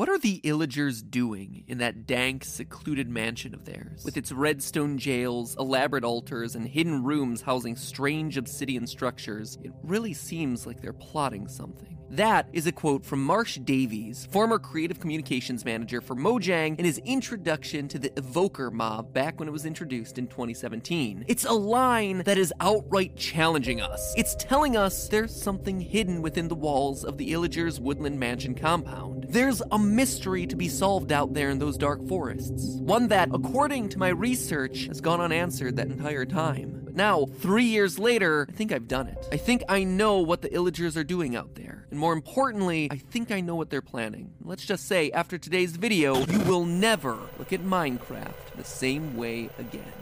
What are the Illagers doing in that dank, secluded mansion of theirs? With its redstone jails, elaborate altars, and hidden rooms housing strange obsidian structures, it really seems like they're plotting something. That is a quote from Marsh Davies, former creative communications manager for Mojang, in his introduction to the Evoker mob back when it was introduced in 2017. It's a line that is outright challenging us. It's telling us there's something hidden within the walls of the Illagers Woodland Mansion compound. There's a mystery to be solved out there in those dark forests. One that, according to my research, has gone unanswered that entire time. Now, three years later, I think I've done it. I think I know what the Illagers are doing out there. And more importantly, I think I know what they're planning. Let's just say, after today's video, you will never look at Minecraft the same way again.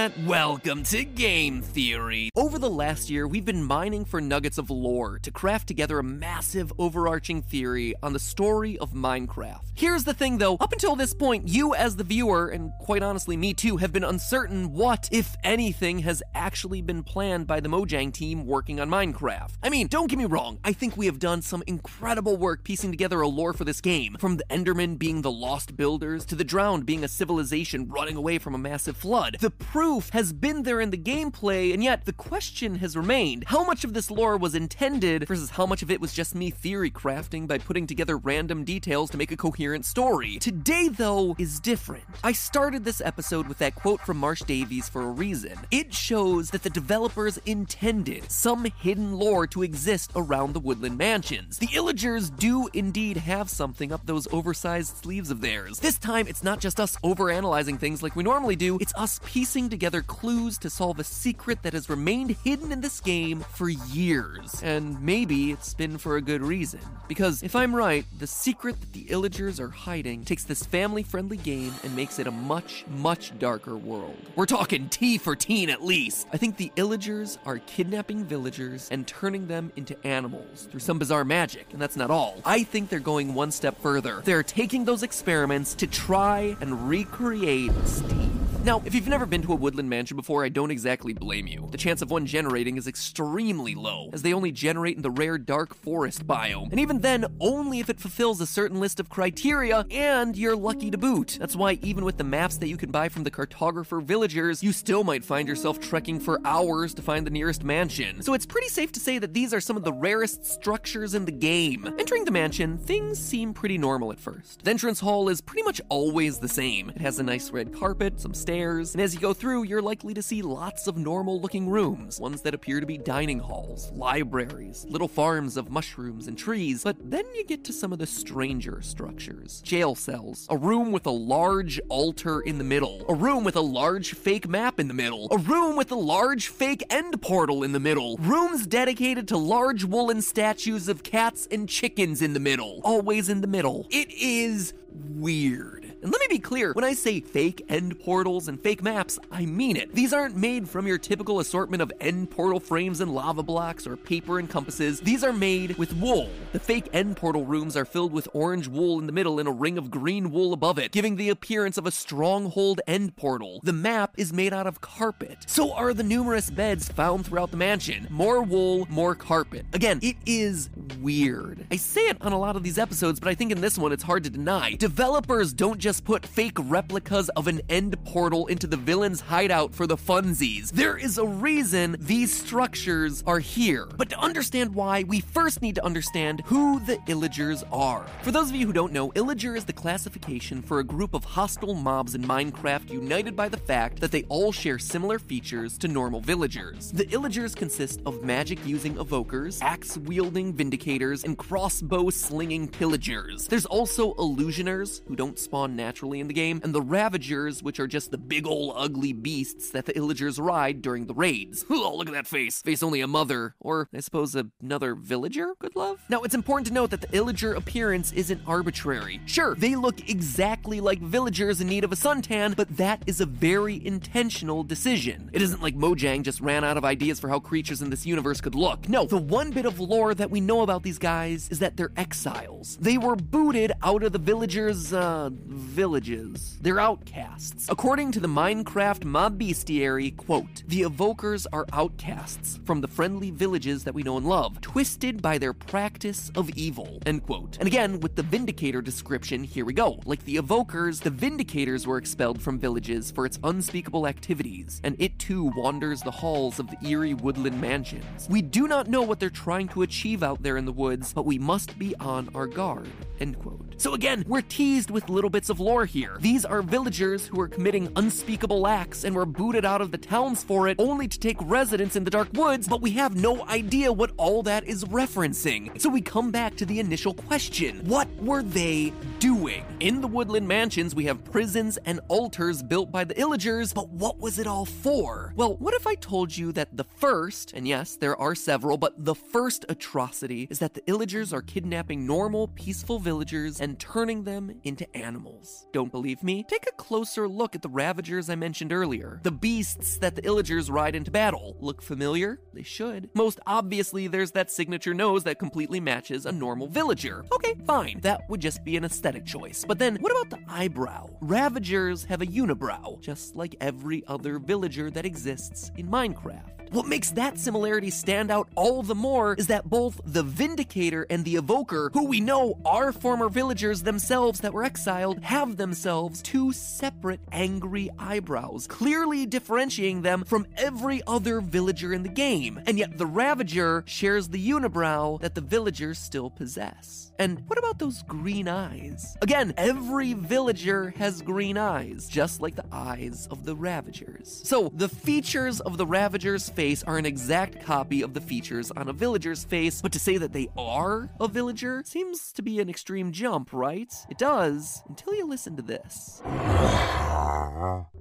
Internet! Welcome to Game Theory! Over the last year, we've been mining for nuggets of lore to craft together a massive overarching theory on the story of Minecraft. Here's the thing though, up until this point, you as the viewer, and quite honestly me too, have been uncertain what, if anything, has actually been planned by the Mojang team working on Minecraft. I mean, don't get me wrong, I think we have done some incredible work piecing together a lore for this game, from the Endermen being the lost builders to the drowned being a civilization running away from a massive flood. The proof has been there in the gameplay, and yet the question has remained how much of this lore was intended versus how much of it was just me theory crafting by putting together random details to make a coherent story. Today, though, is different. I started this episode with that quote from Marsh Davies for a reason. It shows that the developers intended some hidden lore to exist around the Woodland Mansions. The Illagers do indeed have something up those oversized sleeves of theirs. This time, it's not just us overanalyzing things like we normally do, it's us piecing together clues to solve a secret that has remained hidden in this game for years. And maybe it's been for a good reason. Because if I'm right, the secret that the Illagers are hiding takes this family friendly game and makes it a much, much darker world. We're talking T for teen at least. I think the Illagers are kidnapping villagers and turning them into animals through some bizarre magic, and that's not all. I think they're going one step further. They're taking those experiments to try and recreate Steve. Now, if you've never been to a woodland mansion before, I don't exactly blame you. The chance of one generating is extremely low, as they only generate in the rare dark forest biome. And even then, only if it fulfills a certain list of criteria, and you're lucky to boot. That's why, even with the maps that you can buy from the cartographer villagers, you still might find yourself trekking for hours to find the nearest mansion. So it's pretty safe to say that these are some of the rarest structures in the game. Entering the mansion, things seem pretty normal at first. The entrance hall is pretty much always the same. It has a nice red carpet, some stairs, and as you go through, you're likely to see lots of normal looking rooms, ones that appear to be dining halls, libraries, little farms of mushrooms and trees, but then you get to some of the stranger structures. Jail cells, a room with a large altar in the middle, a room with a large fake map in the middle, a room with a large fake end portal in the middle, rooms dedicated to large woolen statues of cats and chickens in the middle, always in the middle. It is weird. And let me be clear when I say fake end portals and fake maps, I mean it. These aren't made from your typical assortment of end portal frames and lava blocks or paper and compasses. These are made with wool. The fake end portal rooms are filled with orange wool in the middle and a ring of green wool above it, giving the appearance of a stronghold end portal. The map is made out of carpet. So are the numerous beds found throughout the mansion. More wool, more carpet. Again, it is weird. I say it on a lot of these episodes, but I think in this one it's hard to deny. Developers don't just put fake replicas of an end portal into the villain's hideout for the funsies. There is a reason these structures are here. But to understand why, we first need to understand who the Illagers are. For those of you who don't know, Illager is the classification for a group of hostile mobs in Minecraft united by the fact that they all share similar features to normal villagers. The Illagers consist of magic using evokers, axe wielding vindicators, and crossbow slinging pillagers. There's also illusioners who don't spawn naturally in the game, and the Ravagers, which are just the big ol' ugly beasts that the Illagers ride during the raids. Oh, look at that face. Face only a mother, or I suppose another villager could love? Now, it's important to note that the Illager appearance isn't arbitrary. Sure, they look exactly like villagers in need of a suntan, but that is a very intentional decision. It isn't like Mojang just ran out of ideas for how creatures in this universe could look. No, the one bit of lore that we know about these guys is that they're exiles. They were booted out of the villagers, uh, villages. They're outcasts. According to the Minecraft mob bestiary, quote, the evokers are outcasts from the friendly villages that we know and love, twisted by their practice of evil, end quote. And again, with the Vindicator description, here we go. Like the evokers, the Vindicators were expelled from villages for its unspeakable activities, and it too wanders the halls of the eerie woodland mansions. We do not know what they're trying to achieve out there in the woods, but we must be on our guard, end quote. So again, we're teased with little bits of lore here. These are villagers who are committing unspeakable acts and were booted out of the towns for it, only to take residence in the dark woods, but we have no idea what all that is referencing. So we come back to the initial question What were they doing? In the woodland mansions, we have prisons and altars built by the Illagers, but what was it all for? Well, what if I told you that the first, and yes, there are several, but the first atrocity is that the Illagers are kidnapping normal, peaceful villagers and turning them into animals. Don't believe me? Take a closer look at the Ravagers I mentioned earlier. The beasts that the Illagers ride into battle. Look familiar? They should. Most obviously, there's that signature nose that completely matches a normal villager. Okay, fine. That would just be an aesthetic choice. But then, what about the eyebrow? Ravagers have a unibrow, just like every other villager that exists in Minecraft. What makes that similarity stand out all the more is that both the Vindicator and the Evoker, who we know are former villagers themselves that were exiled, have themselves two separate angry eyebrows, clearly differentiating them from every other villager in the game. And yet the Ravager shares the unibrow that the villagers still possess. And what about those green eyes? Again, every villager has green eyes, just like the eyes of the Ravagers. So, the features of the Ravager's face are an exact copy of the features on a villager's face, but to say that they are a villager seems to be an extreme jump, right? It does, until you listen to this.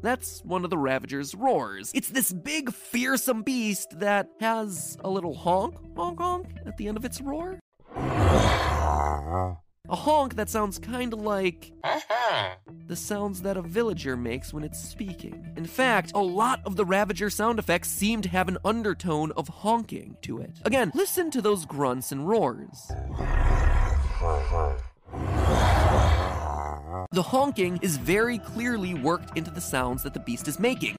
That's one of the Ravager's roars. It's this big, fearsome beast that has a little honk, honk, honk at the end of its roar. A honk that sounds kind of like uh-huh. the sounds that a villager makes when it's speaking. In fact, a lot of the Ravager sound effects seem to have an undertone of honking to it. Again, listen to those grunts and roars. The honking is very clearly worked into the sounds that the beast is making.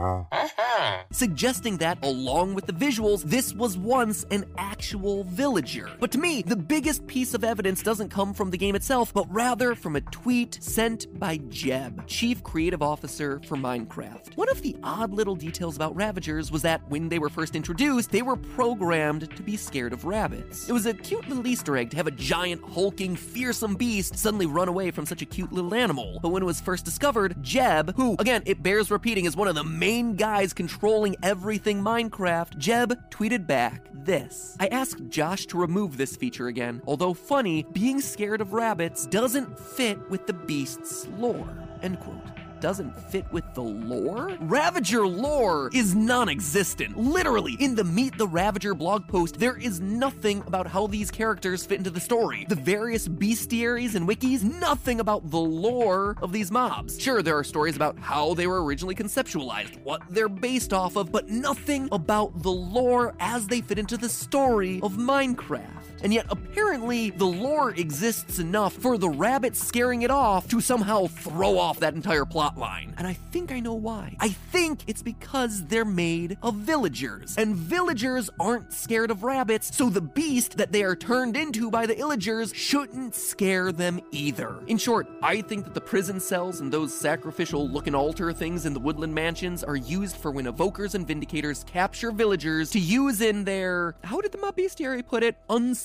Uh-huh. Suggesting that, along with the visuals, this was once an actual villager. But to me, the biggest piece of evidence doesn't come from the game itself, but rather from a tweet sent by Jeb, Chief Creative Officer for Minecraft. One of the odd little details about Ravagers was that when they were first introduced, they were programmed to be scared of rabbits. It was a cute little Easter egg to have a giant, hulking, fearsome beast suddenly run away from such a cute little animal. But when it was first discovered, Jeb, who, again, it bears repeating, is one of the main guys controlling everything Minecraft, Jeb tweeted back this. I asked Josh to remove this feature again. Although funny, being scared of rabbits doesn't fit with the beast's lore. End quote doesn't fit with the lore? Ravager lore is non existent. Literally, in the Meet the Ravager blog post, there is nothing about how these characters fit into the story. The various bestiaries and wikis, nothing about the lore of these mobs. Sure, there are stories about how they were originally conceptualized, what they're based off of, but nothing about the lore as they fit into the story of Minecraft. And yet, apparently, the lore exists enough for the rabbit scaring it off to somehow throw off that entire plot line. And I think I know why. I think it's because they're made of villagers. And villagers aren't scared of rabbits, so the beast that they are turned into by the illagers shouldn't scare them either. In short, I think that the prison cells and those sacrificial looking altar things in the woodland mansions are used for when evokers and vindicators capture villagers to use in their, how did the mob bestiary put it?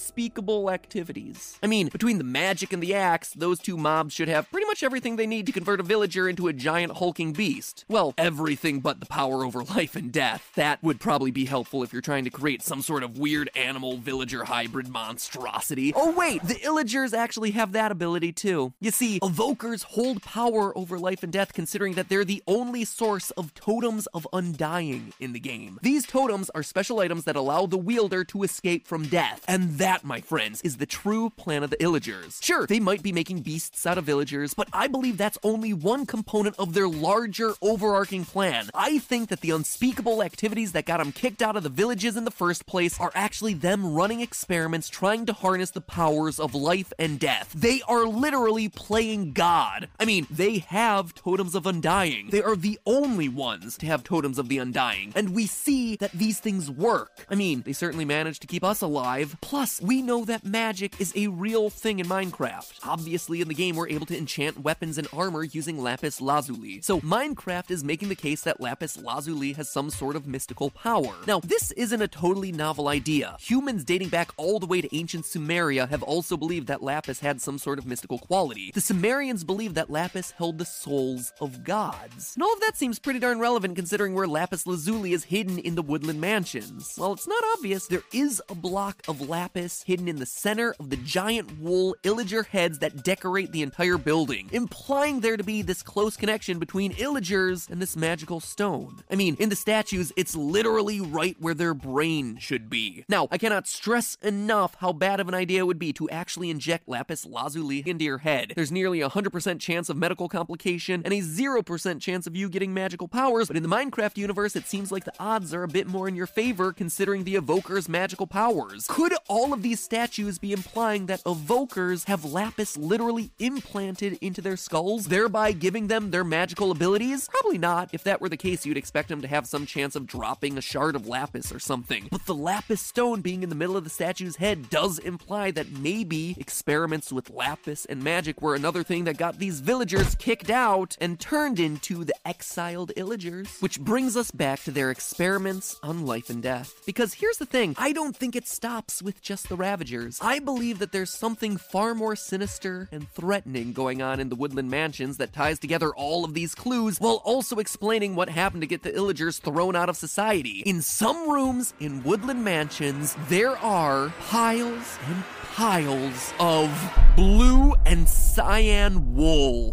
Unspeakable activities. I mean, between the magic and the axe, those two mobs should have pretty much everything they need to convert a villager into a giant hulking beast? Well, everything but the power over life and death. That would probably be helpful if you're trying to create some sort of weird animal villager hybrid monstrosity. Oh, wait, the Illagers actually have that ability too. You see, evokers hold power over life and death considering that they're the only source of totems of undying in the game. These totems are special items that allow the wielder to escape from death. And that, my friends, is the true plan of the Illagers. Sure, they might be making beasts out of villagers, but I believe that's only one component of their larger overarching plan. I think that the unspeakable activities that got them kicked out of the villages in the first place are actually them running experiments trying to harness the powers of life and death. They are literally playing God. I mean, they have totems of undying. They are the only ones to have totems of the undying, and we see that these things work. I mean, they certainly managed to keep us alive. Plus, we know that magic is a real thing in Minecraft. Obviously, in the game, we're able to enchant weapons and armor using lapis lazuli. So, Minecraft is making the case that lapis lazuli has some sort of mystical power. Now, this isn't a totally novel idea. Humans dating back all the way to ancient Sumeria have also believed that lapis had some sort of mystical quality. The Sumerians believed that lapis held the souls of gods. And all of that seems pretty darn relevant considering where lapis lazuli is hidden in the woodland mansions. While it's not obvious, there is a block of lapis hidden in the center of the giant wool illager heads that decorate the entire building, implying there to be this close connection between illagers and this magical stone. I mean, in the statues, it's literally right where their brain should be. Now, I cannot stress enough how bad of an idea it would be to actually inject lapis lazuli into your head. There's nearly a 100% chance of medical complication and a 0% chance of you getting magical powers, but in the Minecraft universe, it seems like the odds are a bit more in your favor considering the evoker's magical powers. Could all of these statues be implying that evokers have lapis literally implanted into their skulls, thereby giving them their magical abilities? Probably not. If that were the case, you'd expect them to have some chance of dropping a shard of lapis or something. But the lapis stone being in the middle of the statue's head does imply that maybe experiments with lapis and magic were another thing that got these villagers kicked out and turned into the exiled illagers. Which brings us back to their experiments on life and death. Because here's the thing I don't think it stops with just the Ravagers. I believe that there's something far more sinister and threatening going on in the Woodland Mansions that ties together all of these clues while also explaining what happened to get the Illagers thrown out of society. In some rooms in Woodland Mansions, there are piles and piles of blue and cyan wool.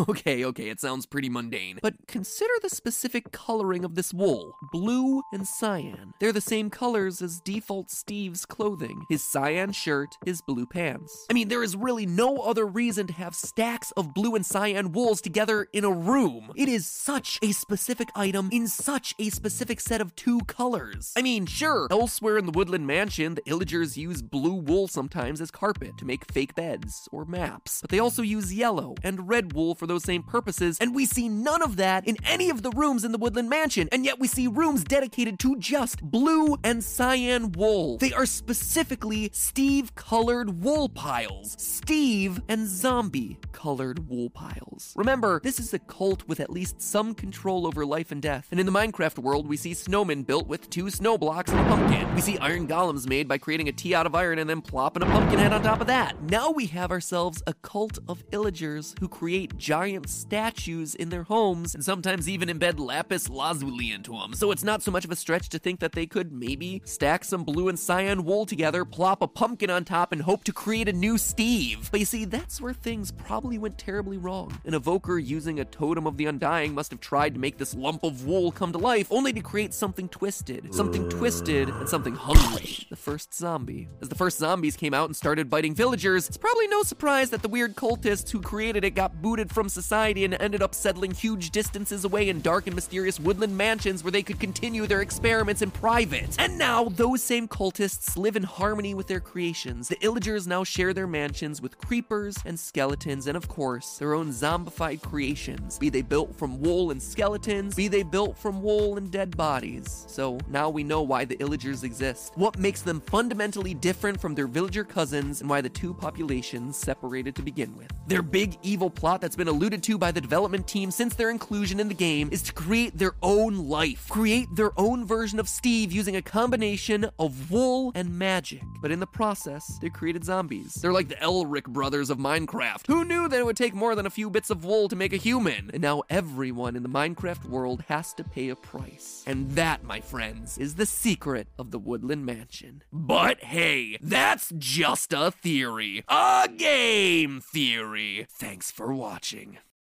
Okay, okay, it sounds pretty mundane. But consider the specific coloring of this wool blue and cyan. They're the same colors as default Steve's clothing his cyan shirt, his blue pants. I mean, there is really no other reason to have stacks of blue and cyan wools together in a room. It is such a specific item in such a specific set of two colors. I mean, sure, elsewhere in the Woodland Mansion, the Illagers use blue wool sometimes as carpet to make fake beds or maps, but they also use yellow and red wool for those same purposes, and we see none of that in any of the rooms in the Woodland Mansion, and yet we see rooms dedicated to just blue and cyan wool. They are specifically Steve colored wool piles. Steve and zombie colored wool piles. Remember, this is a cult with at least some control over life and death. And in the Minecraft world, we see snowmen built with two snow blocks and a pumpkin. We see iron golems made by creating a T out of iron and then plopping a pumpkin head on top of that. Now we have ourselves a cult of illagers who create giant statues in their homes and sometimes even embed lapis lazuli into them. So it's not so much of a stretch to think that they could maybe stack some blue and cyan wool together, plop a pumpkin on top, and hope to create a new Steve. But you see, that's where things probably went terribly wrong. An evoker using a totem of the undying must have tried to make this lump of wool come to life, only to create something twisted. Something twisted and something hungry. The first zombie. As the first zombies came out and started biting villagers, it's probably no surprise that the weird cultists who created it got booted from society and ended up settling huge distances away in dark and mysterious woodland mansions where they could continue their experiments in private. And now, those same cultists live in harmony with their creations. The illagers now share their mansions with creepers and skeletons, and of course, their own zombified creations, be they built from wool and skeletons, be they built from wool and dead bodies. So now we know why the illagers exist, what makes them fundamentally different from their villager cousins, and why the two populations separated to begin with. Their big evil plot that's been alluded to by the development team since their inclusion in the game is to create their own life, create their own version of Steve using a combination of wool and magic. But in the process, they created zombies. They're like the Elric brothers of Minecraft. Who knew that it would take more than a few bits of wool to make a human? And now everyone in the Minecraft world has to pay a price. And that, my friends, is the secret of the Woodland Mansion. But hey, that's just a theory. A game theory. Thanks for watching.